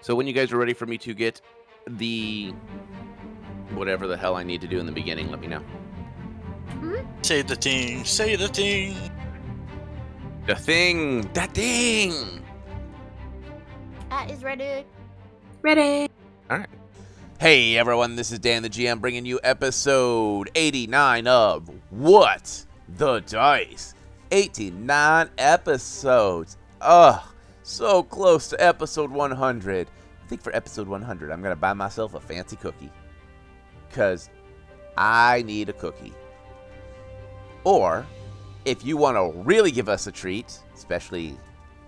So when you guys are ready for me to get the whatever the hell I need to do in the beginning, let me know. Mm-hmm. Say the thing. Say the thing. The thing, that thing. That is ready. Ready. All right. Hey everyone, this is Dan the GM bringing you episode 89 of What the Dice. 89 episodes. Ugh, so close to episode 100. I think for episode 100, I'm going to buy myself a fancy cookie. Because I need a cookie. Or, if you want to really give us a treat, especially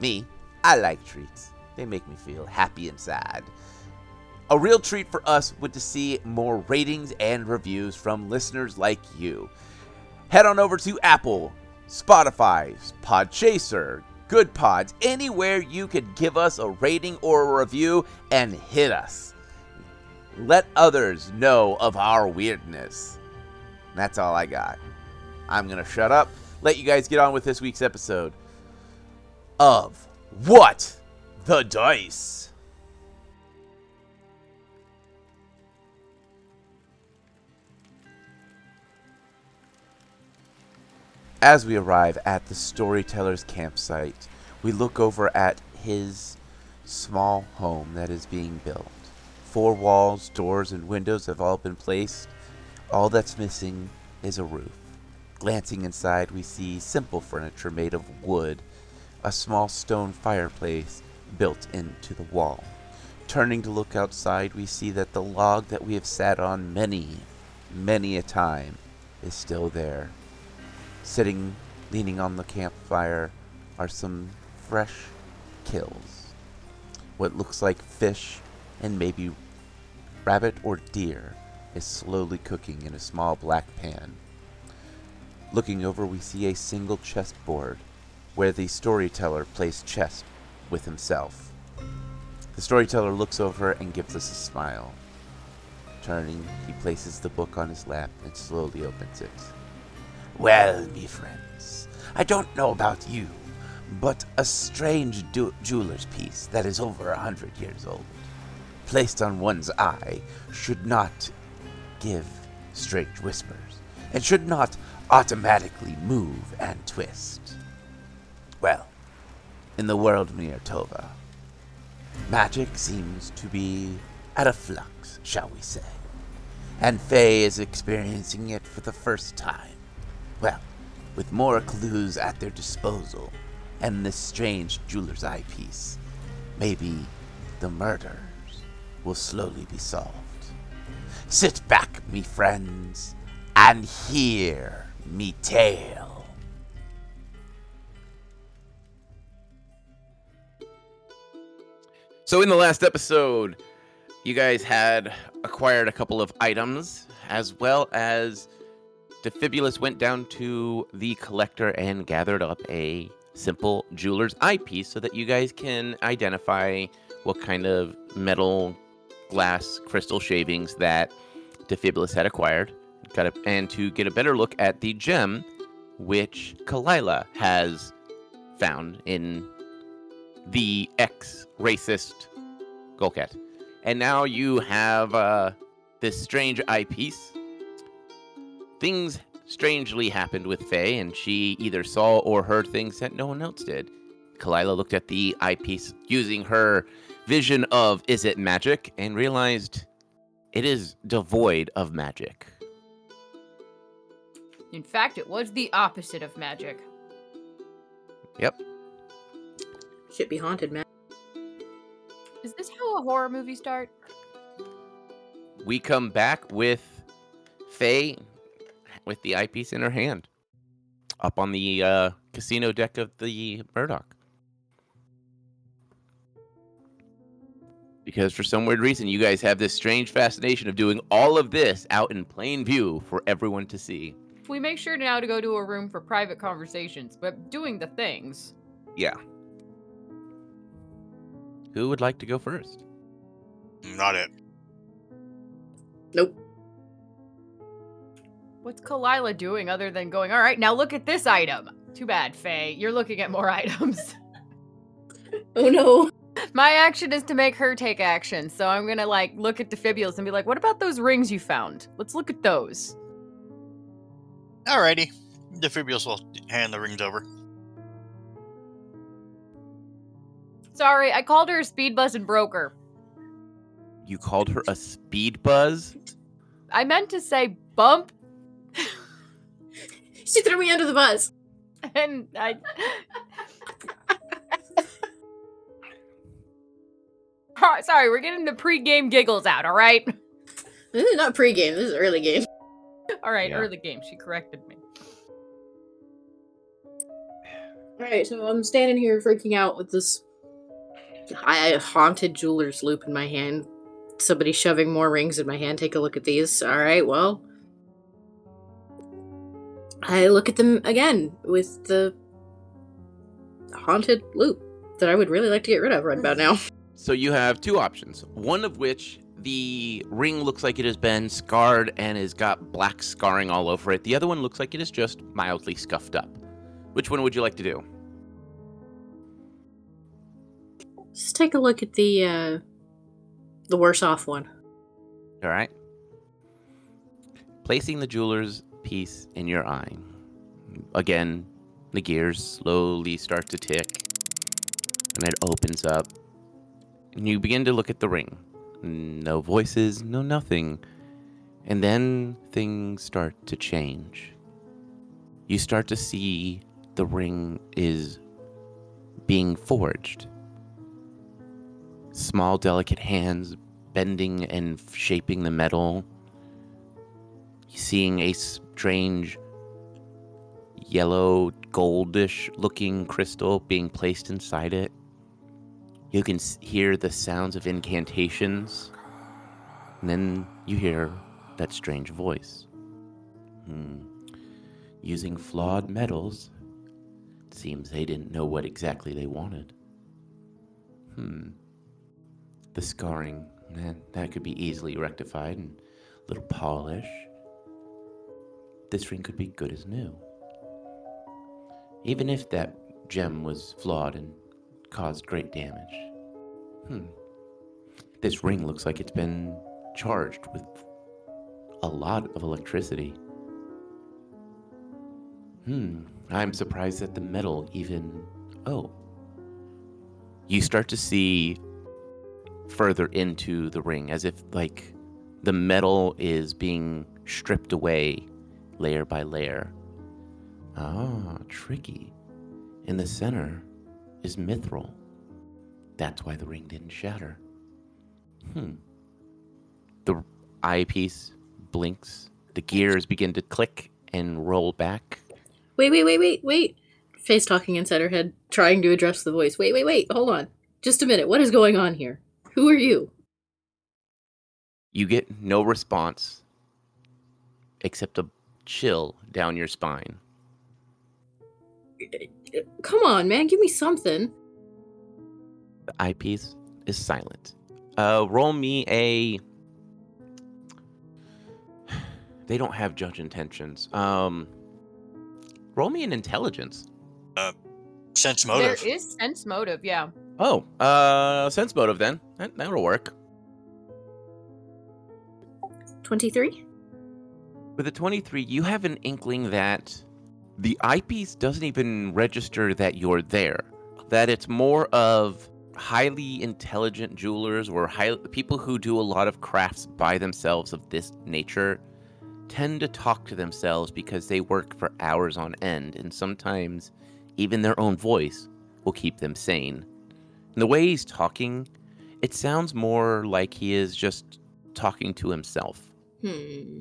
me, I like treats. They make me feel happy inside. A real treat for us would to see more ratings and reviews from listeners like you. Head on over to Apple, Spotify, Podchaser, Goodpods, anywhere you could give us a rating or a review and hit us. Let others know of our weirdness. That's all I got. I'm going to shut up, let you guys get on with this week's episode of What the Dice. As we arrive at the storyteller's campsite, we look over at his small home that is being built. Four walls, doors, and windows have all been placed. All that's missing is a roof. Glancing inside, we see simple furniture made of wood, a small stone fireplace built into the wall. Turning to look outside, we see that the log that we have sat on many, many a time is still there. Sitting, leaning on the campfire, are some fresh kills. What looks like fish and maybe rabbit or deer is slowly cooking in a small black pan. Looking over, we see a single chessboard where the storyteller plays chess with himself. The storyteller looks over and gives us a smile. Turning, he places the book on his lap and slowly opens it. Well, me friends, I don't know about you, but a strange du- jeweler's piece that is over a hundred years old, placed on one's eye, should not give strange whispers, and should not automatically move and twist. Well, in the world near Tova, magic seems to be at a flux, shall we say, and Faye is experiencing it for the first time. Well, with more clues at their disposal, and this strange jeweler's eyepiece, maybe the murders will slowly be solved. Sit back, me friends, and hear me tale. So, in the last episode, you guys had acquired a couple of items, as well as Defibulus went down to the collector and gathered up a simple jeweler's eyepiece so that you guys can identify what kind of metal, glass, crystal shavings that Defibulus had acquired. Got a, and to get a better look at the gem which Kalila has found in the ex racist Golcat. And now you have uh, this strange eyepiece things strangely happened with Faye, and she either saw or heard things that no one else did. Kalila looked at the eyepiece using her vision of is it magic and realized it is devoid of magic. In fact, it was the opposite of magic. Yep. Should be haunted, man. Is this how a horror movie starts? We come back with Faye with the eyepiece in her hand up on the uh, casino deck of the Murdoch. Because for some weird reason, you guys have this strange fascination of doing all of this out in plain view for everyone to see. We make sure now to go to a room for private conversations, but doing the things. Yeah. Who would like to go first? Not it. Nope. What's Kalila doing other than going, all right, now look at this item? Too bad, Faye. You're looking at more items. Oh no. My action is to make her take action. So I'm gonna like look at Defibulus and be like, "What about those rings you found? Let's look at those." Alrighty. Defibulus will hand the rings over. Sorry, I called her a speed buzz and broke her. You called her a speed buzz? I meant to say bump, She threw me under the bus. and I. Oh, Sorry, we're getting the pre-game giggles out. All right, This is not pre-game. This is early game. all right. Yeah. Early game. She corrected me. All right, so I'm standing here freaking out with this I haunted jeweler's loupe in my hand. Somebody shoving more rings in my hand. Take a look at these. All right, well, I look at them again with the haunted loupe that I would really like to get rid of right about now. So you have two options. One of which the ring looks like it has been scarred and has got black scarring all over it. The other one looks like it is just mildly scuffed up. Which one would you like to do? Just take a look at the uh the worse off one. All right. Placing the jeweler's piece in your eye. Again, the gears slowly start to tick, and it opens up. And you begin to look at the ring. No voices, no nothing. And then things start to change. You start to see the ring is being forged. Small, delicate hands bending and shaping the metal. Seeing a strange yellow, goldish looking crystal being placed inside it. You can hear the sounds of incantations. And then you hear that strange voice. Hmm. Using flawed metals, seems they didn't know what exactly they wanted. Hmm. The scarring, that, that could be easily rectified and a little polish. This ring could be good as new. Even if that gem was flawed and caused great damage. Hmm. This ring looks like it's been charged with a lot of electricity. Hmm. I'm surprised that the metal even. Oh. You start to see further into the ring as if, like, the metal is being stripped away layer by layer. Ah, tricky. In the center is mithril. That's why the ring didn't shatter. Hmm. The eyepiece blinks. The gears begin to click and roll back. Wait, wait, wait, wait, wait. Face talking inside her head, trying to address the voice. Wait, wait, wait. Hold on. Just a minute. What is going on here? Who are you? You get no response except a chill down your spine. Come on, man. Give me something. The eyepiece is silent. Uh, roll me a. They don't have judge intentions. Um, roll me an intelligence. Uh, Sense motive. There is sense motive. Yeah. Oh, uh, sense motive then. That, that'll work. 23? With a 23, you have an inkling that the eyepiece doesn't even register that you're there. That it's more of highly intelligent jewelers or high, people who do a lot of crafts by themselves of this nature tend to talk to themselves because they work for hours on end, and sometimes even their own voice will keep them sane. And the way he's talking, it sounds more like he is just talking to himself. Hmm.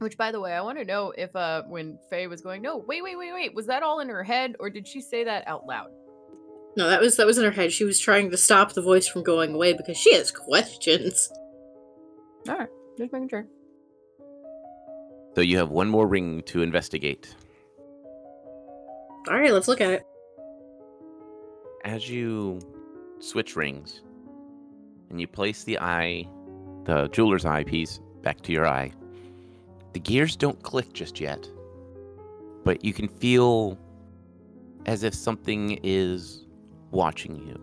Which, by the way, I want to know if uh, when Faye was going, no, wait, wait, wait, wait, was that all in her head, or did she say that out loud? No, that was that was in her head. She was trying to stop the voice from going away because she has questions. All right, just making sure. So you have one more ring to investigate. All right, let's look at it. As you switch rings and you place the eye, the jeweler's eyepiece, back to your eye, the gears don't click just yet. But you can feel as if something is watching you.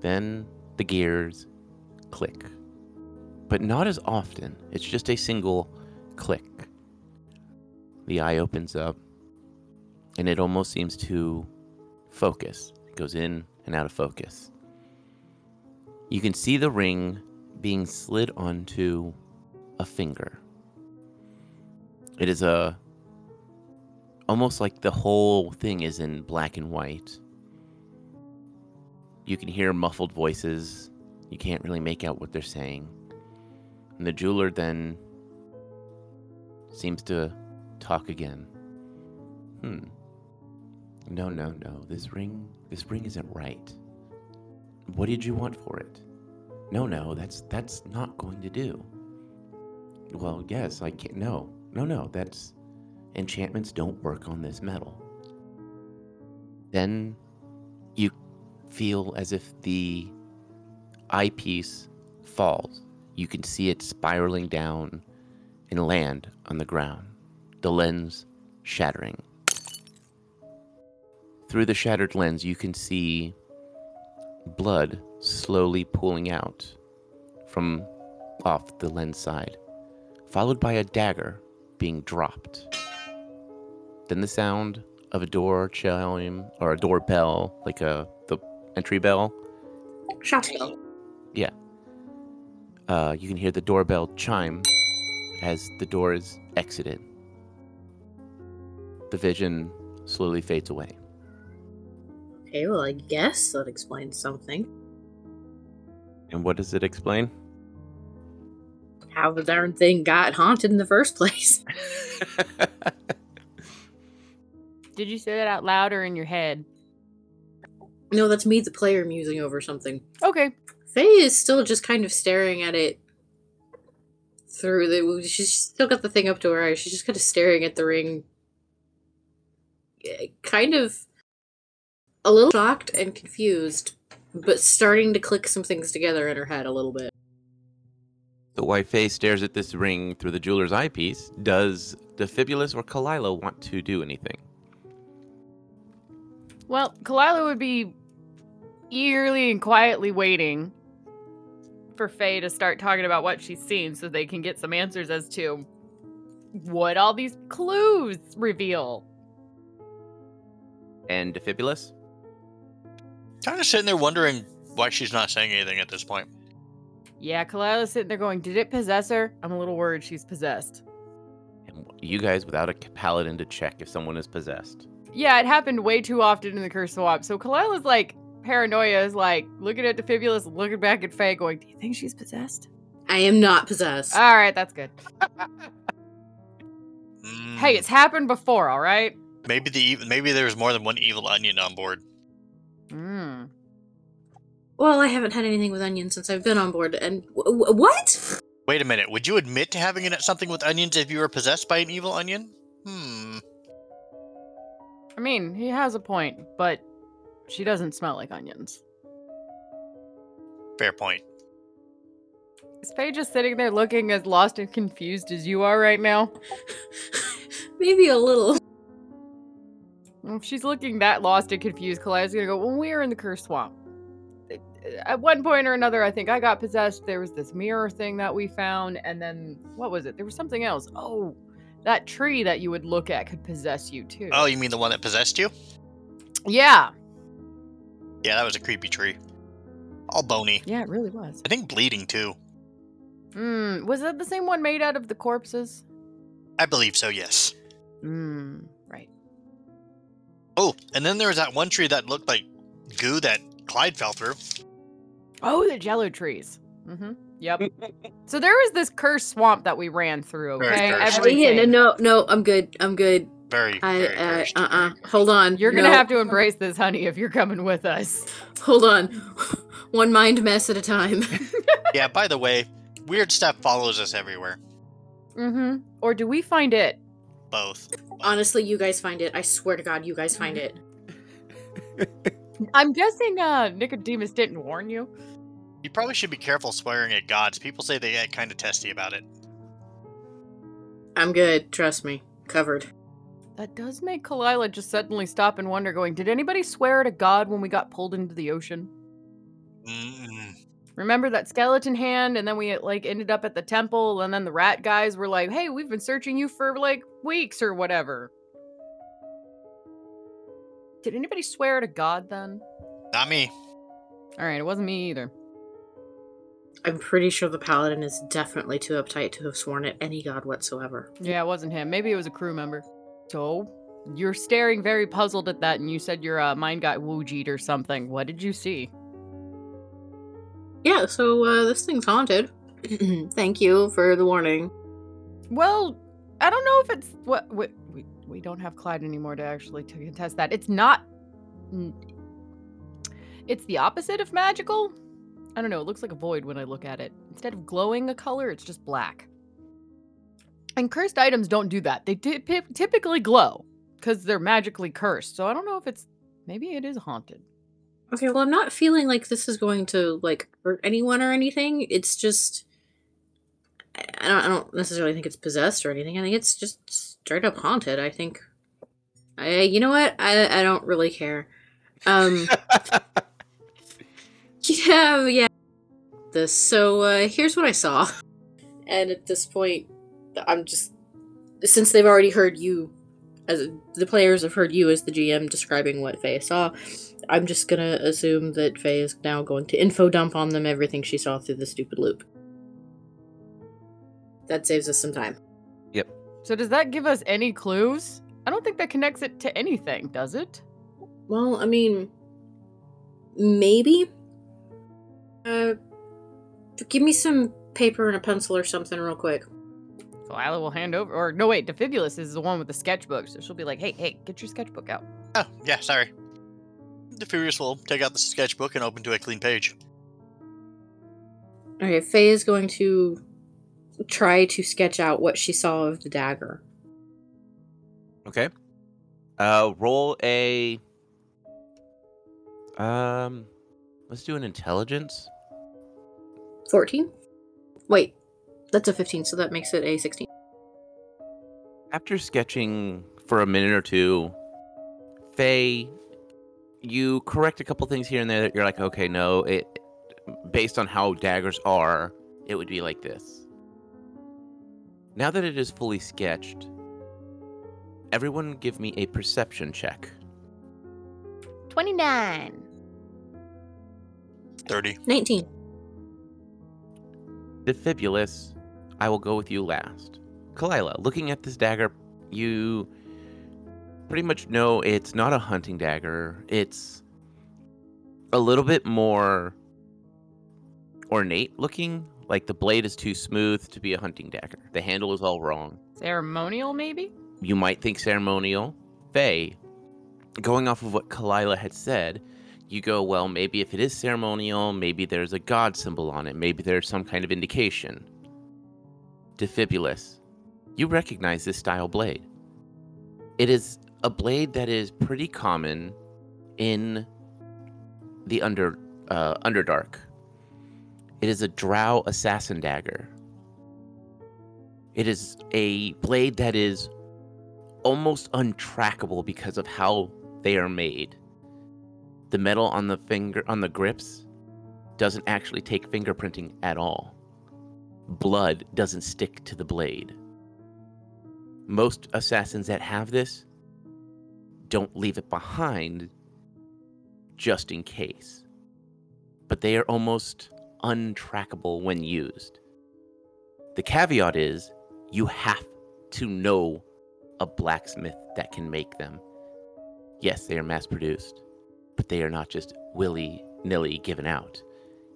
Then the gears click. But not as often. It's just a single click. The eye opens up and it almost seems to focus. It goes in and out of focus. You can see the ring being slid onto a finger. It is a almost like the whole thing is in black and white. You can hear muffled voices. You can't really make out what they're saying. And the jeweler then seems to talk again. Hmm. No, no, no. This ring, this ring isn't right. What did you want for it? No, no, that's that's not going to do. Well, yes, I can't. No, no, no. That's enchantments don't work on this metal. Then you feel as if the eyepiece falls. You can see it spiraling down and land on the ground, the lens shattering. Through the shattered lens, you can see blood slowly pooling out from off the lens side, followed by a dagger being dropped. Then the sound of a door chime or a doorbell, like a the entry bell. Shot bell. Uh, you can hear the doorbell chime as the door is exited. The vision slowly fades away. Okay, well, I guess that explains something. And what does it explain? How the darn thing got haunted in the first place. Did you say that out loud or in your head? no, that's me, the player, musing over something. Okay. Faye is still just kind of staring at it through the. She's still got the thing up to her eyes. She's just kind of staring at the ring. Kind of a little shocked and confused, but starting to click some things together in her head a little bit. The white face stares at this ring through the jeweler's eyepiece. Does Defibulus or Kalila want to do anything? Well, Kalila would be eagerly and quietly waiting for Faye to start talking about what she's seen so they can get some answers as to what all these clues reveal. And Defibulus? Kind of sitting there wondering why she's not saying anything at this point. Yeah, Kalila's sitting there going, Did it possess her? I'm a little worried she's possessed. And you guys without a paladin to check if someone is possessed. Yeah, it happened way too often in the curse swap. So Kalila's like paranoia is like looking at Defibulus, looking back at Faye, going, Do you think she's possessed? I am not possessed. All right, that's good. Mm, Hey, it's happened before, all right? maybe the maybe there's more than one evil onion on board. Hmm. Well, I haven't had anything with onions since I've been on board. And w- w- what? Wait a minute. Would you admit to having an- something with onions if you were possessed by an evil onion? Hmm. I mean, he has a point, but she doesn't smell like onions. Fair point. Is Faye just sitting there looking as lost and confused as you are right now? Maybe a little. If she's looking that lost and confused, Kalila's gonna go, When we were in the curse swamp, it- at one point or another, I think I got possessed. There was this mirror thing that we found, and then what was it? There was something else. Oh, that tree that you would look at could possess you too. Oh, you mean the one that possessed you? yeah. Yeah, that was a creepy tree. All bony. Yeah, it really was. I think bleeding too. Hmm. Was that the same one made out of the corpses? I believe so, yes. Hmm. Right. Oh, and then there was that one tree that looked like goo that Clyde fell through. Oh, the jello trees. Mm-hmm. Yep. so there was this cursed swamp that we ran through. Okay. cursed. Everything. Yeah, no, no, I'm good. I'm good. Very, I, very uh, cursed. uh-uh. Hold on. You're gonna No. have to embrace this, honey, if you're coming with us. Hold on. One mind mess at a time. Yeah, by the way, weird stuff follows us everywhere. Mm-hmm. Or do we find it? Both. Honestly, you guys find it. I swear to God, you guys find it. I'm guessing uh Nicodemus didn't warn you. You probably should be careful swearing at gods. People say they get kind of testy about it. I'm good. Trust me. Covered. That does make Kalila just suddenly stop and wonder, going, Did anybody swear at a god when we got pulled into the ocean? Mm-mm. Remember that skeleton hand, and then we like ended up at the temple, and then the rat guys were like, "Hey, we've been searching you for like weeks or whatever." Did anybody swear to God then? Not me. All right, it wasn't me either. I'm pretty sure the paladin is definitely too uptight to have sworn at any god whatsoever. Yeah, it wasn't him. Maybe it was a crew member. So you're staring very puzzled at that, and you said your uh, mind got woojied or something. What did you see? Yeah, so uh, this thing's haunted. Thank you for the warning. Well, I don't know if it's what we we, we don't have Clyde anymore to actually to contest that. It's not. It's the opposite of magical. I don't know. It looks like a void when I look at it. Instead of glowing a color, it's just black. And cursed items don't do that. They ty- typically glow because they're magically cursed. So I don't know if it's maybe it is haunted. Okay, well, I'm not feeling like this is going to like hurt anyone or anything. It's just, I I don't, I don't necessarily think it's possessed or anything. I think it's just straight up haunted. I think, I, you know what? I, I don't really care. Um, yeah, yeah. This. So uh, here's what I saw, and at this point, I'm just since they've already heard you, as the players have heard you as the GM describing what Faye saw. I'm just gonna assume that Faye is now going to info dump on them everything she saw through the stupid loupe. That saves us some time. So does that give us any clues? I don't think that connects it to anything, does it? Well, I mean, maybe. Uh, give me some paper and a pencil or something real quick. Lila will hand over, or no, wait, Defibulus is the one with the sketchbook, so she'll be like, "Hey, hey, get your sketchbook out." Oh, yeah, sorry. Defibulus will take out the sketchbook and open to a clean page. Okay, Faye is going to try to sketch out what she saw of the dagger. Okay. Uh, roll a. Um, let's do an intelligence. 14? Wait, that's a 15, so that makes it a 16. After sketching for a minute or two, Faye, you correct a couple things here and there that you're like, okay, no, it based on how daggers are, it would be like this. Now that it is fully sketched, everyone give me a perception check. Twenty-nine. 30. 19. Defibulus, I will go with you last. Kalila, looking at this dagger, you pretty much know it's not a hunting dagger. It's a little bit more ornate looking. Like the blade is too smooth to be a hunting dagger. The handle is all wrong. Ceremonial, maybe? You might think ceremonial. Faye, going off of what Kalila had said, you go, well, maybe if it is ceremonial, maybe there's a god symbol on it, maybe there's some kind of indication. Defibulus, you recognize this style blade. It is a blade that is pretty common in the under uh, Underdark. It is a drow assassin dagger. It is a blade that is almost untrackable because of how they are made. The metal on the finger on the grips doesn't actually take fingerprinting at all. Blood doesn't stick to the blade. Most assassins that have this don't leave it behind just in case. But they are almost untrackable when used. The caveat is you have to know a blacksmith that can make them. Yes, they are mass produced, but they are not just willy nilly given out.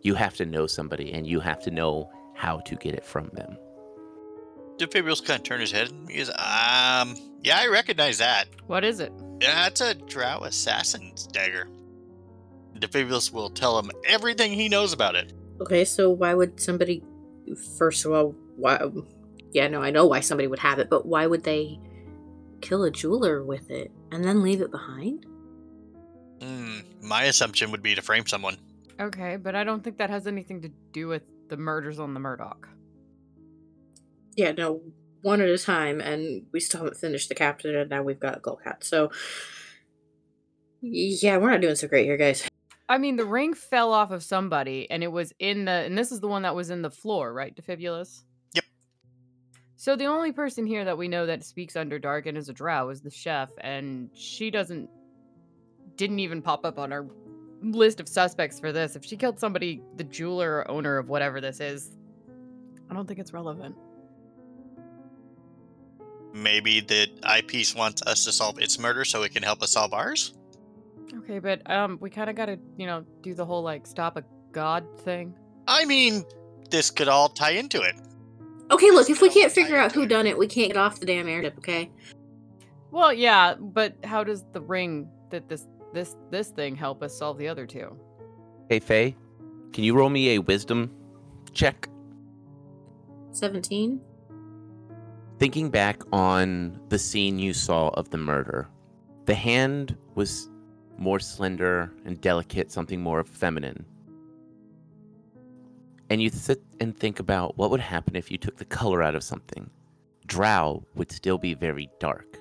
You have to know somebody and you have to know how to get it from them. Defibulus kind of turned his head. And he goes, um, yeah, I recognize that. What is it? Yeah, it's a drow assassin's dagger. Defibulus will tell him everything he knows about it. Okay, so why would somebody. First of all, why. Yeah, no, I know why somebody would have it, but why would they kill a jeweler with it and then leave it behind? Hmm, my assumption would be to frame someone. Okay, but I don't think that has anything to do with the murders on the Murdoch. Yeah, no, one at a time, and we still haven't finished the captain, and now we've got Golcat. So, yeah, we're not doing so great here, guys. I mean, the ring fell off of somebody, and it was in the, and this is the one that was in the floor, right, Defibulus? Yep. So the only person here that we know that speaks Underdark and is a drow is the chef, and she doesn't, didn't even pop up on our list of suspects for this. If she killed somebody, the jeweler or owner of whatever this is, I don't think it's relevant. Maybe the eyepiece wants us to solve its murder so it can help us solve ours? Okay, but um, we kind of got to, you know, do the whole like stop a god thing. I mean, this could all tie into it. Okay, look, if we can't figure out who done it, we can't get off the damn airship, okay? Well, yeah, but how does the ring that this this this thing help us solve the other two? Hey, Faye, can you roll me a wisdom check? 17? Thinking back on the scene you saw of the murder, the hand was more slender and delicate, something more feminine. And you sit and think about what would happen if you took the color out of something. Drow would still be very dark.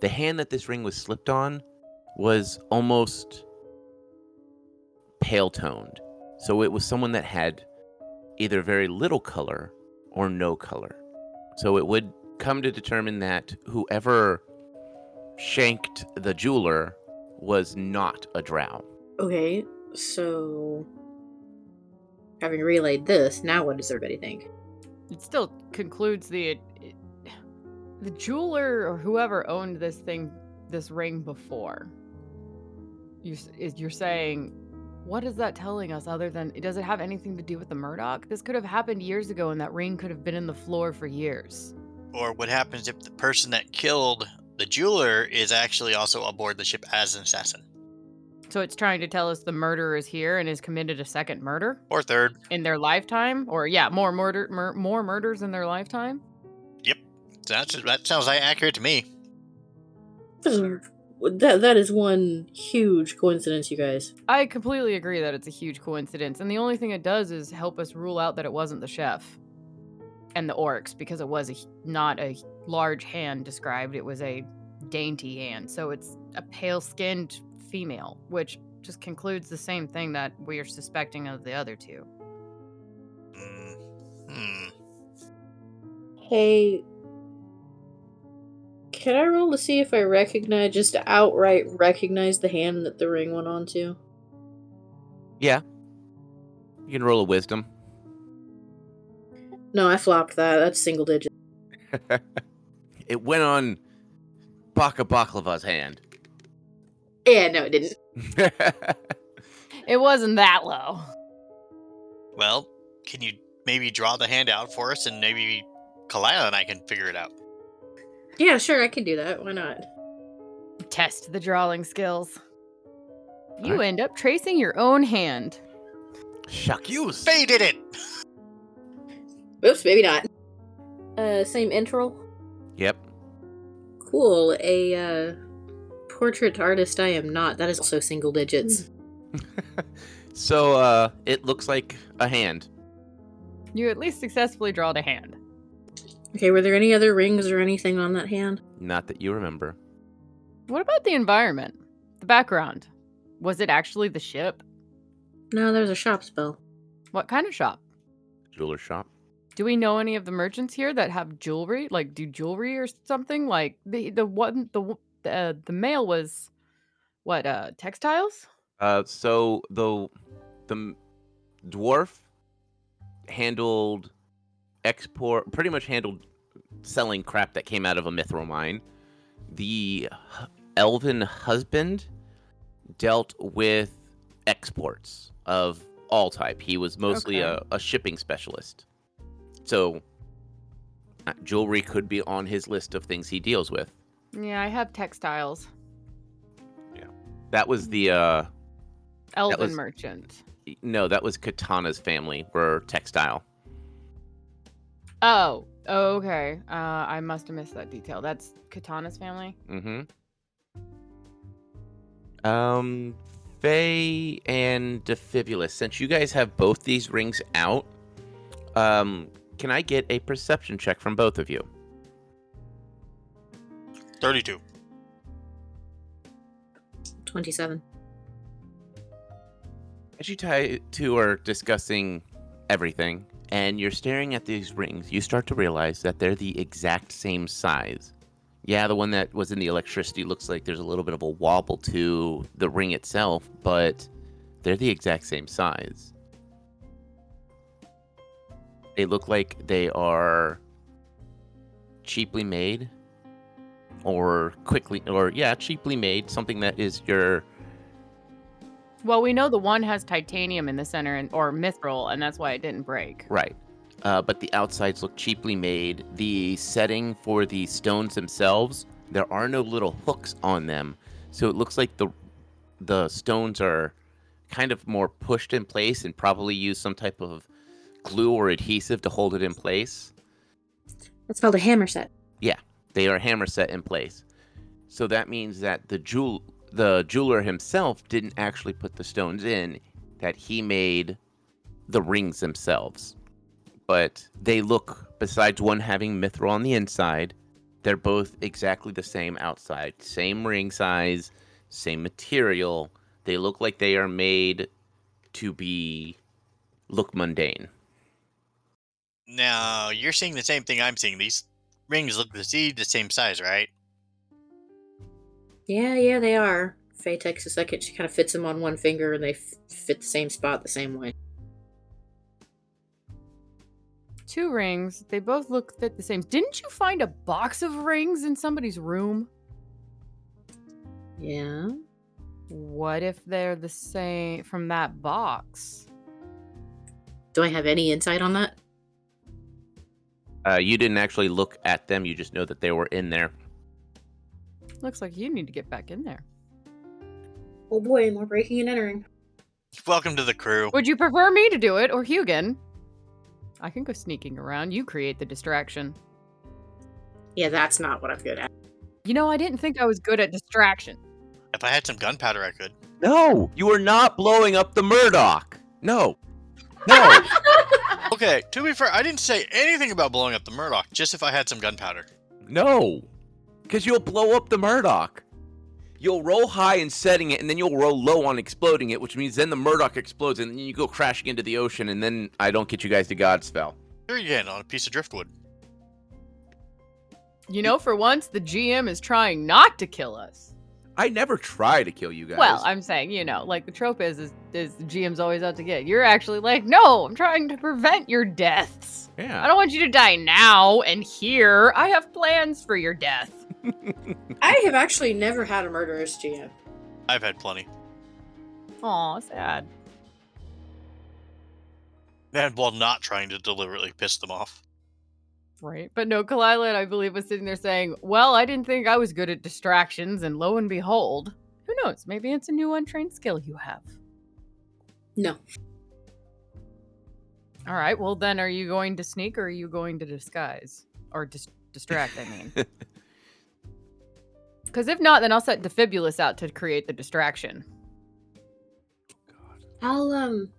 The hand that this ring was slipped on was almost pale toned. So it was someone that had either very little color or no color. So it would come to determine that whoever shanked the jeweler was not a drow. Okay, so. Having relayed this, now what does everybody think? It still concludes the it, the jeweler or whoever owned this thing, this ring before. You is you're saying, what is that telling us other than does it have anything to do with the Murdoch? This could have happened years ago, and that ring could have been in the floor for years. Or what happens if the person that killed the jeweler is actually also aboard the ship as an assassin? So it's trying to tell us the murderer is here and has committed a second murder Or third? in their lifetime, or yeah, more murder, mur- more murders in their lifetime. Yep, that's, that sounds like accurate to me. That, that is one huge coincidence, you guys. I completely agree that it's a huge coincidence, and the only thing it does is help us rule out that it wasn't the chef and the orcs because it was a, h- not a large hand described; it was a dainty hand. So it's a pale-skinned female, which just concludes the same thing that we are suspecting of the other two. Mm, Hmm. Hey. Can I roll to see if I recognize, just outright recognize the hand that the ring went onto? Yeah. You can roll a wisdom. No, I flopped that. That's single digit. it went on Baka Baklava's hand. Yeah, no, it didn't. It wasn't that low. Well, can you maybe draw the hand out for us and maybe Kalila and I can figure it out? Yeah, sure, I can do that. Why not? Test the drawing skills. You Alright. end up tracing your own hand. Shuck yous. Faye did it! Oops, maybe not. Uh, same intro. Yep. Cool. A uh, portrait artist. I am not. That is also single digits. So uh it looks like a hand. You at least successfully drawed a hand. Okay, were there any other rings or anything on that hand? Not that you remember. What about the environment? The background? Was it actually the ship? No, there's a shop spell. What kind of shop? Jeweler shop. Do we know any of the merchants here that have jewelry, like do jewelry or something? Like the the one the the, uh, the male was what uh textiles? Uh so the the dwarf handled export pretty much handled selling crap that came out of a mithril mine. The elven husband dealt with exports of all type. He was mostly Okay. a, a shipping specialist. So uh, jewelry could be on his list of things he deals with. Yeah, I have textiles. Yeah. That was the uh Elven was- merchant. no, that was Katana's family were textile. Oh, oh, okay. Uh, I must have missed that detail. That's Katana's family. Mm-hmm. Um, Faye and Defibulus, since you guys have both these rings out, um, can I get a perception check from both of you? 32. 27. As you ti- two are discussing everything and you're staring at these rings, you start to realize that they're the exact same size. Yeah, the one that was in the electricity looks like there's a little bit of a wobble to the ring itself, but they're the exact same size. They look like they are cheaply made or quickly or yeah, cheaply made, something that is your Well, we know the one has titanium in the center and or mithril, and that's why it didn't break. Right. Uh, but the outsides look cheaply made. The setting for the stones themselves, there are no little hooks on them, so it looks like the the stones are kind of more pushed in place and probably use some type of glue or adhesive to hold it in place. That's called a hammer set. Yeah, they are hammer set in place. So that means that the jewel the jeweler himself didn't actually put the stones in, that he made the rings themselves. But they look, besides one having mithril on the inside, they're both exactly the same outside. Same ring size, same material. They look like they are made to be look mundane. Now you're seeing the same thing I'm seeing. These rings look the see the same size, right? Yeah, yeah, they are. Faye takes a second. She kind of fits them on one finger, and they f- fit the same spot the same way. Two rings. They both look fit the same. Didn't you find a box of rings in somebody's room? Yeah. What if they're the same from that box? Do I have any insight on that? Uh, you didn't actually look at them, you just know that they were in there. Looks like you need to get back in there. Oh boy, more breaking and entering. Welcome to the crew. Would you prefer me to do it or Hugin? I can go sneaking around. You create the distraction. Yeah, that's not what I'm good at. You know, I didn't think I was good at distraction. If I had some gunpowder, I could. No, you are not blowing up the Murdoch. No. No. Okay, to be fair, I didn't say anything about blowing up the Murdoch, just if I had some gunpowder. no. Because you'll blow up the Murdoch. You'll roll high in setting it, and then you'll roll low on exploding it, which means then the Murdoch explodes, and then you go crashing into the ocean, and then I don't get you guys to Godspell. Here again on a piece of driftwood. You know, for once, the GM is trying not to kill us. I never try to kill you guys. Well, I'm saying, you know, like the trope is, is, is the GM's always out to get. You're actually like, no, I'm trying to prevent your deaths. Yeah. I don't want you to die now and here. I have plans for your death. I have actually never had a murderous GM. I've had plenty. Aw, sad. And while not trying to deliberately piss them off. Right. But no, Kalila, I believe, was sitting there saying, Well, I didn't think I was good at distractions, and lo and behold, who knows? Maybe it's a new untrained skill you have. No. All right. Well, then, are you going to sneak or are you going to disguise? Or dis- distract, I mean. Because if not, then I'll set Defibulus out to create the distraction. I'll um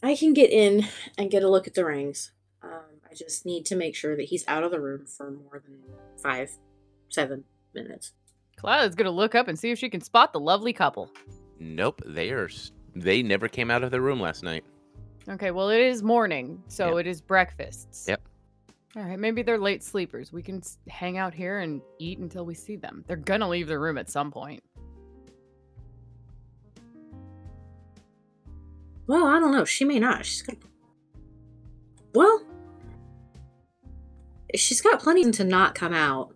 I can get in and get a look at the rings. I just need to make sure that he's out of the room for more than five, seven minutes. Kalila's going to look up and see if she can spot the lovely couple. Nope. They are. They never came out of the room last night. Okay, well, it is morning, so it is breakfasts. Yep. All right, maybe they're late sleepers. We can hang out here and eat until we see them. They're gonna leave the room at some point. Well, I don't know. She may not. She's got Well, she's got plenty to not come out.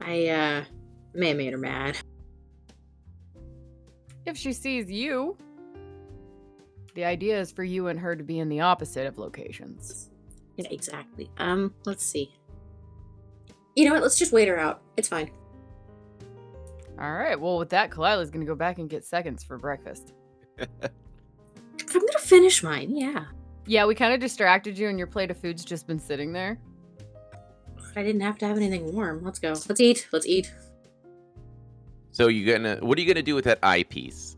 I uh may have made her mad. If she sees you, the idea is for you and her to be in the opposite of locations. Yeah, exactly. Um, let's see. You know what? Let's just wait her out. It's fine. All right, well, with that, Kalila's gonna go back and get seconds for breakfast. I'm gonna finish mine. Yeah. Yeah, we kind of distracted you, and your plate of food's just been sitting there. I didn't have to have anything warm. Let's go. Let's eat. Let's eat. So you gonna? What are you gonna do with that eyepiece?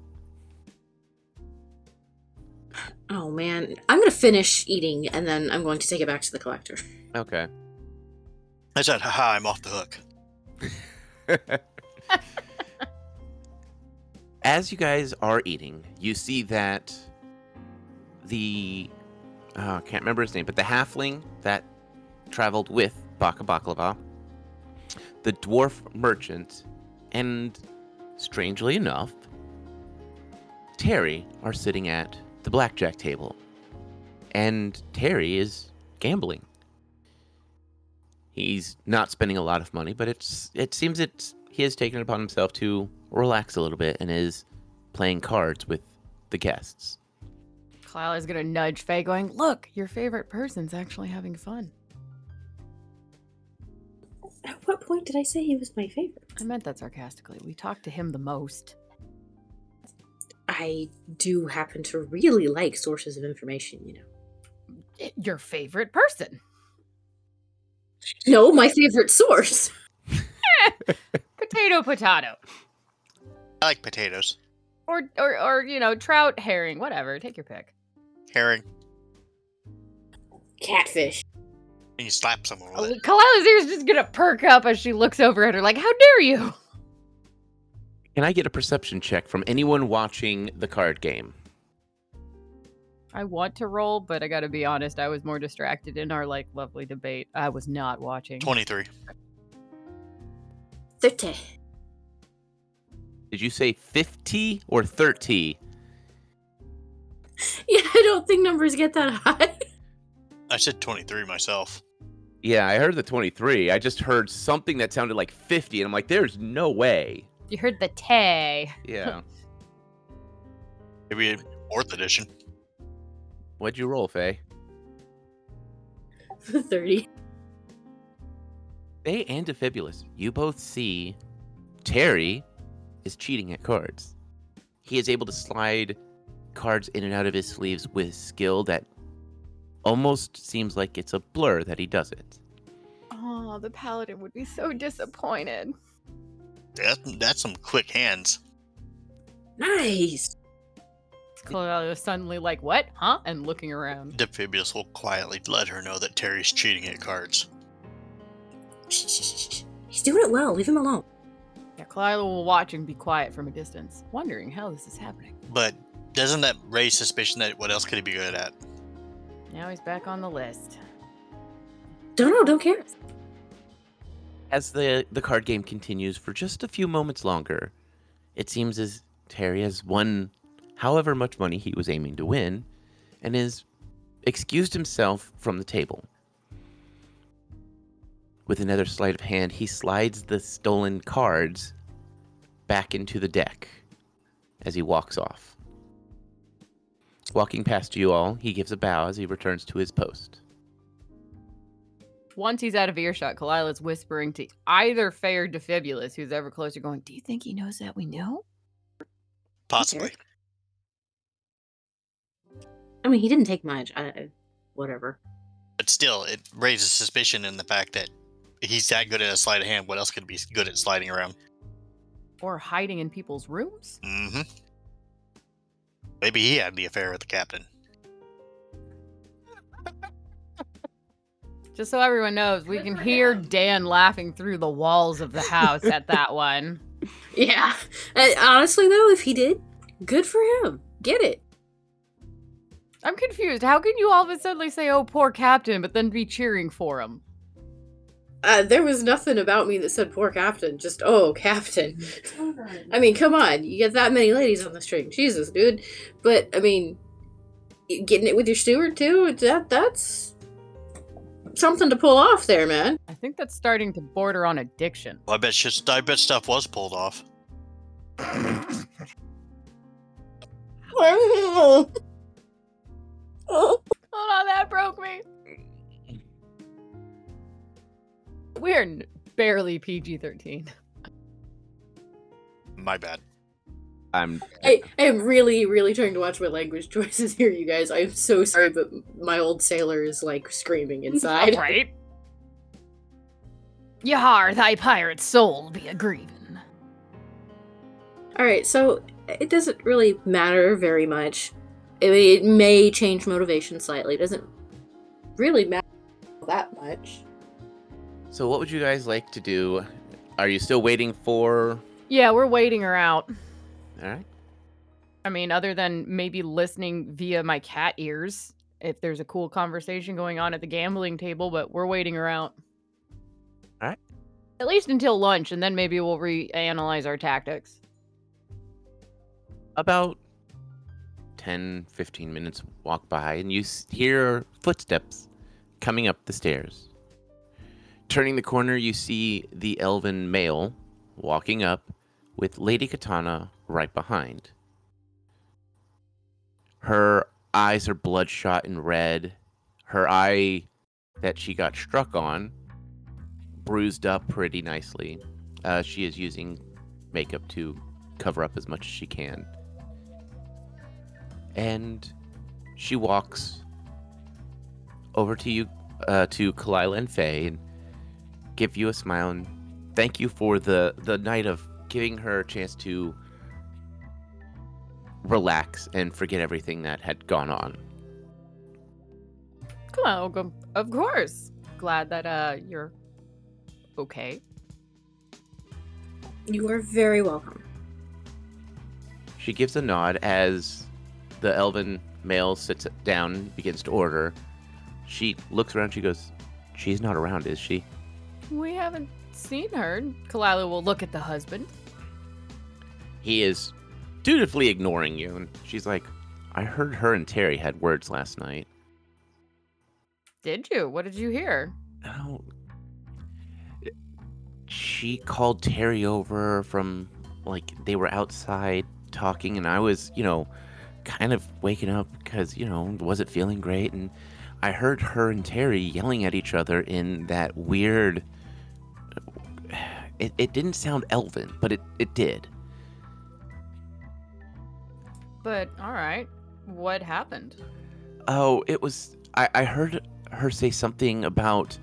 Oh man, I'm gonna finish eating and then I'm going to take it back to the collector. Okay. I said, haha, I'm off the hook. as you guys are eating, you see that the uh, I can't remember his name, but the halfling that traveled with Baka Baklava, the dwarf merchant, and strangely enough, Terry are sitting at the blackjack table. And Terry is gambling. He's not spending a lot of money, but it's it seems it's he has taken it upon himself to relax a little bit and is playing cards with the guests. Kalila is gonna nudge Faye, going, "Look, your favorite person's actually having fun." At what point did I say he was my favorite? I meant that sarcastically. We talked to him the most. I do happen to really like sources of information, you know. Your favorite person. No, my favorite source. Potato, potato, I like potatoes. or or or you know, trout, herring, whatever. Take your pick. Herring. Catfish. And you slap someone with it. Kalila's ears just gonna perk up as she looks over at her, like, "How dare you!" Can I get a perception check from anyone watching the card game? I want to roll, but I gotta be honest, I was more distracted in our like lovely debate. I was not watching. 23. 30. Did you say 50 or 30? Yeah, I don't think numbers get that high. I said 23 myself. Yeah, I heard the 23. I just heard something that sounded like 50, and I'm like, there's no way. You heard the tay. Yeah. Maybe fourth edition. What'd you roll, Faye? 30. Faye and Defibulus, you both see Terry is cheating at cards. He is able to slide cards in and out of his sleeves with skill that almost seems like it's a blur that he does it. Oh, the paladin would be so disappointed. That, that's some quick hands. Nice. Kalila is suddenly like, "What? Huh?" and looking around. Defibulus will quietly let her know that Terry's cheating at cards. Shh, shh, shh, shh. He's doing it well. Leave him alone. Yeah, Kalila will watch and be quiet from a distance, wondering how this is happening. But doesn't that raise suspicion that what else could he be good at? Now he's back on the list. Don't know. Don't care. As the, the card game continues for just a few moments longer, it seems as Terry has won however much money he was aiming to win and is excused himself from the table. With another sleight of hand, he slides the stolen cards back into the deck as he walks off. Walking past you all, he gives a bow as he returns to his post. Once he's out of earshot, Kalila's whispering to either Faye or Defibulus, who's ever closer, going, Do you think he knows that we know? Possibly. I mean, he didn't take much. I, I- whatever. But still, it raises suspicion in the fact that he's that good at a sleight of hand. What else could he be good at sliding around? Or hiding in people's rooms? Mm-hmm. Maybe he had the affair with the captain. Just so everyone knows, we can hear Dan laughing through the walls of the house at that one. Yeah. Uh, honestly, though, if he did, good for him. Get it. I'm confused. How can you all of a sudden say, oh, poor captain, but then be cheering for him? Uh, there was nothing about me that said poor captain. Just, oh, captain. I mean, come on. You get that many ladies on the string. Jesus, dude. But, I mean, getting it with your steward, too, that that's something to pull off there, man. I think that's starting to border on addiction. Well, I bet shit, I bet stuff was pulled off. Hold on, that broke me. We're barely PG 13. My bad. I'm I, I am really, really trying to watch my language choices here, you guys. I am so sorry, but my old sailor is like screaming inside. right? Yar, thy pirate soul be a grieving. All right, so it doesn't really matter very much. I mean, it may change motivation slightly. It doesn't really matter that much. So, what would you guys like to do? Are you still waiting for? Yeah, we're waiting her out. All right. I mean, other than maybe listening via my cat ears if there's a cool conversation going on at the gambling table, but we're waiting her out. Alright. At least until lunch, and then maybe we'll reanalyze our tactics. About 10, 15 minutes walk by, and you s- hear footsteps coming up the stairs. Turning the corner, you see the elven male walking up with Lady Katana right behind. Her eyes are bloodshot and red. Her eye that she got struck on bruised up pretty nicely. Uh, she is using makeup to cover up as much as she can. And she walks over to you, uh, to Kalila and Faye, and give you a smile and thank you for the the night of giving her a chance to relax and forget everything that had gone on. Come on, Ogum. Of course. Glad that uh you're okay. You are very welcome. She gives a nod as the elven male sits down and begins to order. She looks around, she goes, She's not around, is she? We haven't seen her. Kalila will look at the husband. He is dutifully ignoring you, and she's like, I heard her and Terry had words last night. Did you? What did you hear? Oh. She called Terry over from, like, they were outside talking, and I was, you know, kind of waking up because, you know, wasn't feeling great. And I heard her and Terry yelling at each other in that weird. It, it didn't sound elven, but it, it did. But all right. What happened? Oh, it was. I, I heard her say something about.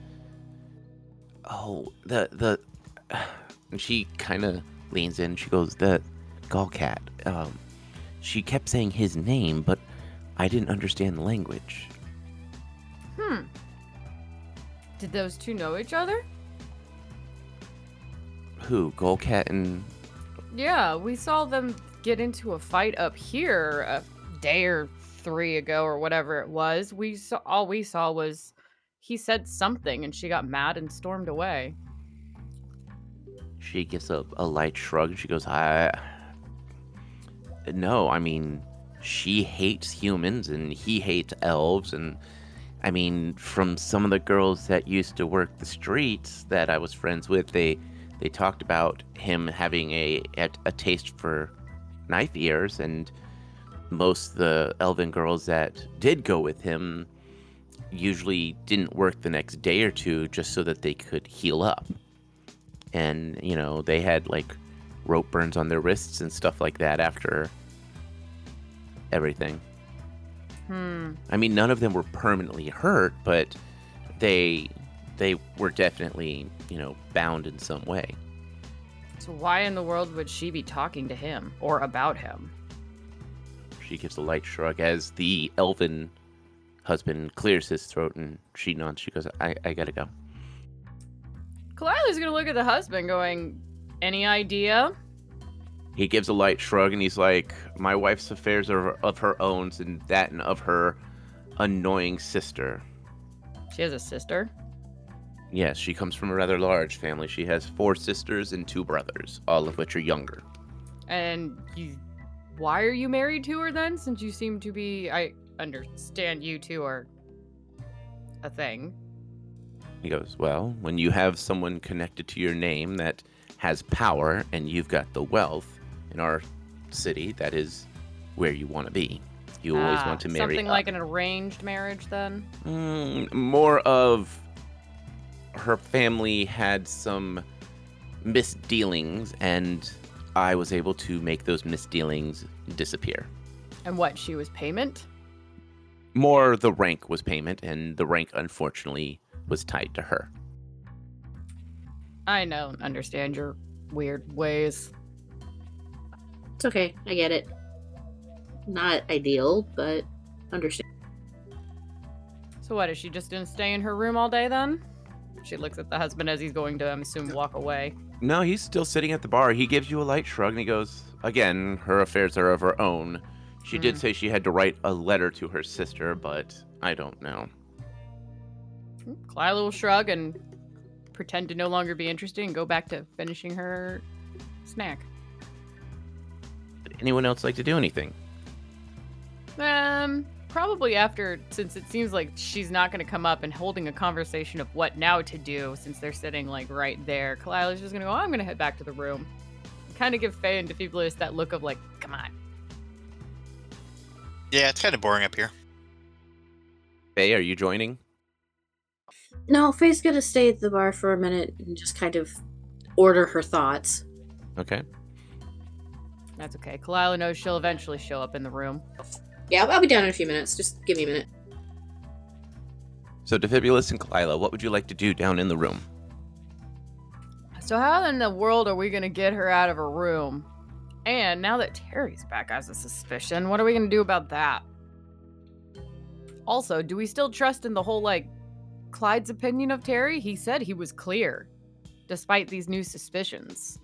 Oh, the the. And she kind of leans in. She goes, "The Gallcat." Um, she kept saying his name, but I didn't understand the language. Hmm. Did those two know each other? Who? Gallcat and Yeah, we saw them get into a fight up here a day or three ago or whatever it was. We saw all we saw was he said something and she got mad and stormed away. she gives a, a light shrug. She goes, "I." No, I mean, she hates humans and he hates elves, and I mean, from some of the girls that used to work the streets that I was friends with, they they talked about him having a a, a taste for knife ears, and most the elven girls that did go with him usually didn't work the next day or two just so that they could heal up and you know they had like rope burns on their wrists and stuff like that after everything Hmm. i mean none of them were permanently hurt but they they were definitely you know bound in some way So why in the world would she be talking to him or about him? she gives a light shrug as the elven husband clears his throat and she nods she goes i, I gotta go Kalila's gonna look at the husband going, any idea? he gives a light shrug and he's like my wife's affairs are of her own and that and of her annoying sister She has a sister. Yes, she comes from a rather large family. She has four sisters and two brothers, all of which are younger. And you why are you married to her then? Since you seem to be I understand you two are a thing. He goes, Well, when you have someone connected to your name that has power and you've got the wealth in our city, that is where you want to be. You always Ah, want to marry something up. like an arranged marriage then? Mm, more of her family had some misdealings, and I was able to make those misdealings disappear. And what, she was payment? More the rank was payment, and the rank unfortunately was tied to her. I don't understand your weird ways. It's okay. I get it. Not ideal, but understand. So what, is she just gonna stay in her room all day then? She looks at the husband as he's going to, I'm assume, walk away. No, he's still sitting at the bar. He gives you a light shrug and he goes, Again, her affairs are of her own. She did Hmm. say she had to write a letter to her sister, but I don't know. Kalila will shrug and pretend to no longer be interested and go back to finishing her snack. Would anyone else like to do anything? Um, probably after, since it seems like she's not going to come up and holding a conversation of what now to do, since they're sitting like right there. Kalila's just going to go, oh, I'm going to head back to the room. Kind of give Faye and Defibulus that look of like, come on. Yeah, it's kind of boring up here. Faye, are you joining? No, Faye's gonna stay at the bar for a minute and just kind of order her thoughts. Okay. That's okay. Kalila knows she'll eventually show up in the room. Yeah, I'll, I'll be down in a few minutes. Just give me a minute. So, Defibulus and Kalila, what would you like to do down in the room? So how in the world are we gonna get her out of her room? And now that Terry's back as a suspicion, what are we gonna do about that? Also, do we still trust in the whole like Clyde's opinion of Terry? He said he was clear, despite these new suspicions.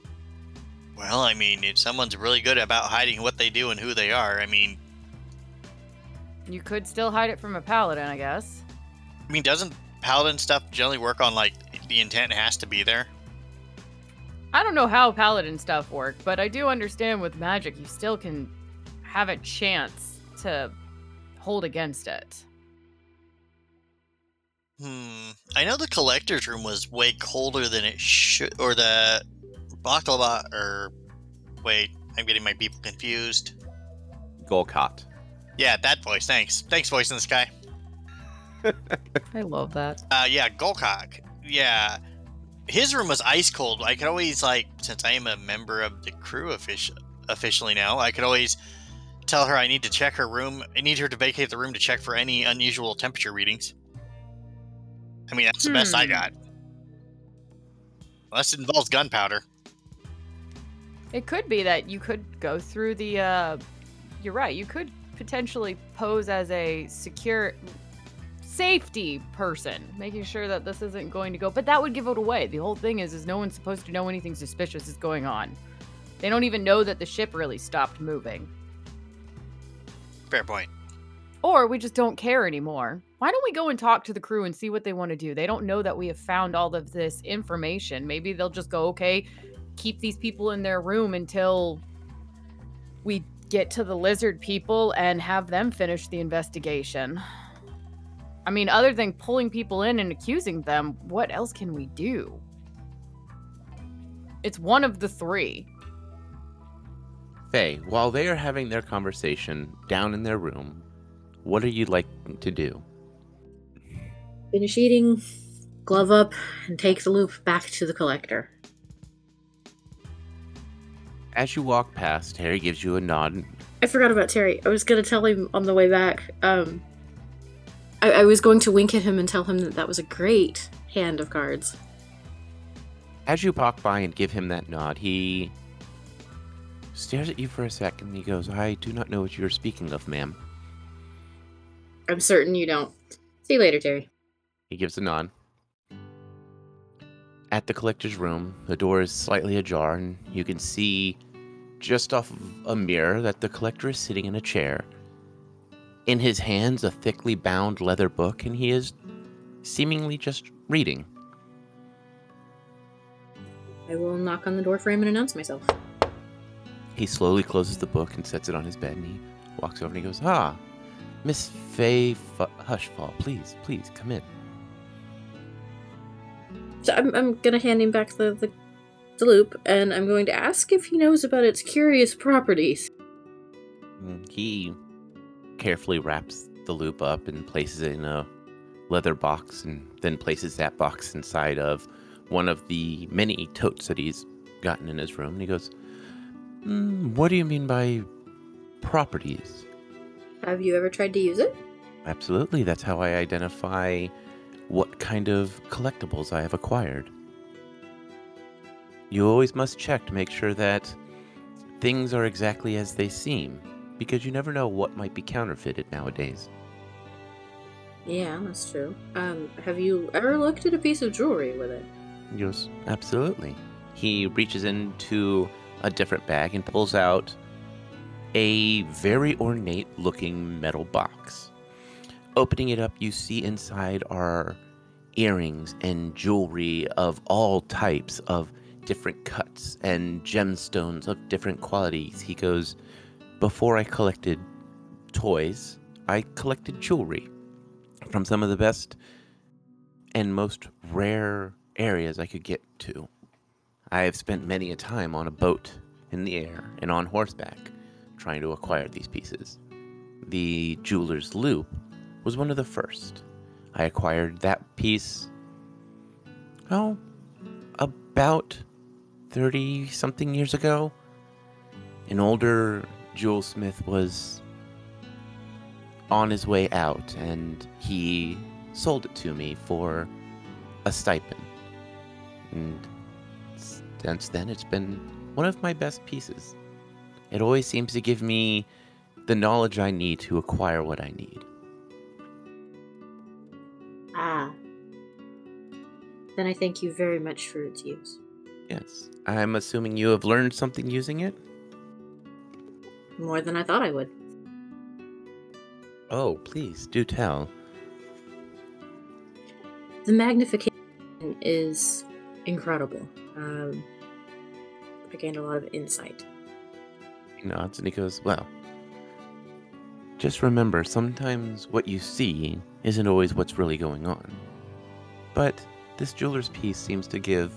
Well, I mean, if someone's really good about hiding what they do and who they are, I mean, You could still hide it from a paladin, I guess. I mean, doesn't paladin stuff generally work on like the intent has to be there? I don't know how paladin stuff work, but I do understand with magic you still can have a chance to hold against it. Hmm. I know the collector's room was way colder than it should, or the baklava, or wait, I'm getting my people confused. Golcott. Yeah, that voice. Thanks. Thanks, voice in the sky. I love that. Uh, yeah, Golcock. Yeah, his room was ice cold. I could always like, since I am a member of the crew offici- officially now, I could always tell her I need to check her room. I need her to vacate the room to check for any unusual temperature readings. I mean, that's the best I Hmm. got. Unless it involves gunpowder. It could be that you could go through the. uh You're right. You could potentially pose as a secure safety person, making sure that this isn't going to go. But that would give it away. The whole thing is, is no one's supposed to know anything suspicious is going on. They don't even know that the ship really stopped moving, Fair point. or we just don't care anymore. Why don't we go and talk to the crew and see what they want to do? They don't know that we have found all of this information. Maybe they'll just go, okay, keep these people in their room until we get to the lizard people and have them finish the investigation. I mean, other than pulling people in and accusing them, what else can we do? It's one of the three. Faye, while they are having their conversation down in their room, what are you like to do? Finish eating, glove up, and take the loupe back to the collector. As you walk past, Terry gives you a nod. I forgot about Terry. I was gonna tell him on the way back. Um, I, I was going to wink at him and tell him that that was a great hand of cards. As you walk by and give him that nod, he stares at you for a second. and He goes, I do not know what you're speaking of, ma'am. I'm certain you don't. See you later, Terry. He gives a nod. At the collector's room, the door is slightly ajar, and you can see just off of a mirror that the collector is sitting in a chair. In his hands, a thickly bound leather book, and he is seemingly just reading. I will knock on the door frame and announce myself. He slowly closes the book and sets it on his bed, and he walks over and he goes, Ah, Miss Faye F- Hushfall, please, please, come in. So I'm, I'm gonna hand him back the, the the loupe, and I'm going to ask if he knows about its curious properties. Mm, He carefully wraps the loupe up and places it in a leather box and then places that box inside of one of the many totes that he's gotten in his room. And he goes, "Mm, What do you mean by properties? Have you ever tried to use it? Absolutely, that's how I identify what kind of collectibles I have acquired. You always must check to make sure that things are exactly as they seem, because you never know what might be counterfeited nowadays. Yeah, that's true. Um, have you ever looked at a piece of jewelry with it? Yes, Absolutely. He reaches into a different bag and pulls out a very ornate looking metal box. Opening it up, you see inside are earrings and jewelry of all types of different cuts and gemstones of different qualities. He goes, Before I collected toys, I collected jewelry from some of the best and most rare areas I could get to. I have spent many a time on a boat in the air and on horseback trying to acquire these pieces. The jeweler's loupe was one of the first. I acquired that piece, oh, about 30 something years ago. An older jewel smith was on his way out and he sold it to me for a stipend. And since then, it's been one of my best pieces. It always seems to give me the knowledge I need to acquire what I need. Ah. Then I thank you very much for its use. Yes. I'm assuming you have learned something using it? More than I thought I would. Oh, please do tell. The magnification is incredible. Um, I gained a lot of insight. He nods and he goes, Well, just remember sometimes what you see isn't always what's really going on. But this jeweler's piece seems to give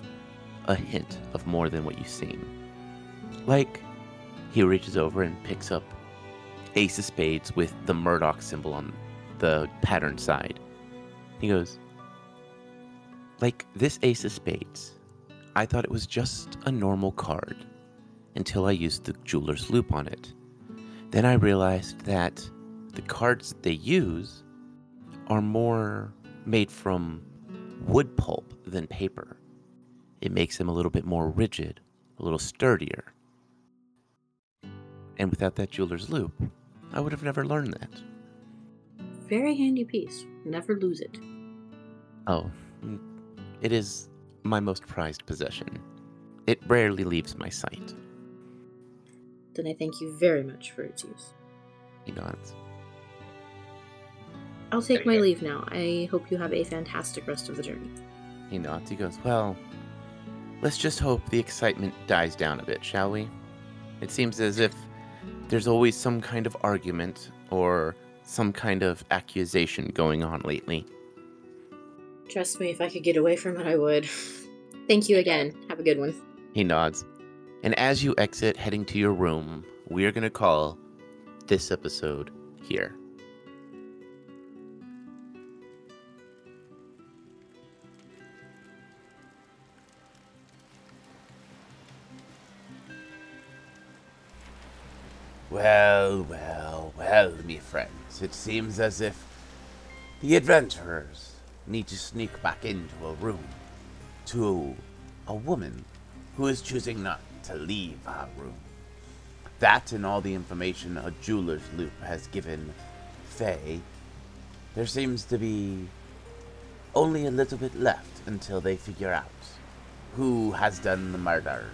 a hint of more than what you seem. Like, he reaches over and picks up Ace of Spades with the Murdoch symbol on the pattern side. He goes, Like this Ace of Spades, I thought it was just a normal card until I used the jeweler's loupe on it. Then I realized that the cards they use are more made from wood pulp than paper. It makes them a little bit more rigid, a little sturdier. And without that jeweler's loupe, I would have never learned that. Very handy piece. Never lose it. Oh, mm, it is my most prized possession. It rarely leaves my sight. Then I thank you very much for its use. He nods. I'll take my leave now. I hope you have a fantastic rest of the journey. He nods. He goes, Well, let's just hope the excitement dies down a bit, shall we? It seems as if there's always some kind of argument or some kind of accusation going on lately. Trust me, if I could get away from it, I would. Thank you again. Have a good one. He nods. And as you exit, heading to your room, we are going to call this episode here. Well, well, well, me friends, it seems as if the adventurers need to sneak back into a room to a woman who is choosing not to leave our room. That and all the information a jeweler's loupe has given Faye, there seems to be only a little bit left until they figure out who has done the murders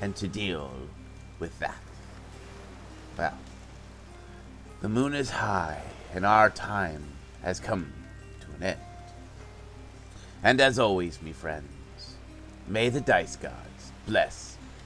and to deal with that. Well, the moon is high, and our time has come to an end. And as always, me friends, may the dice gods bless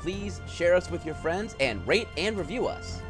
please share us with your friends and rate and review us.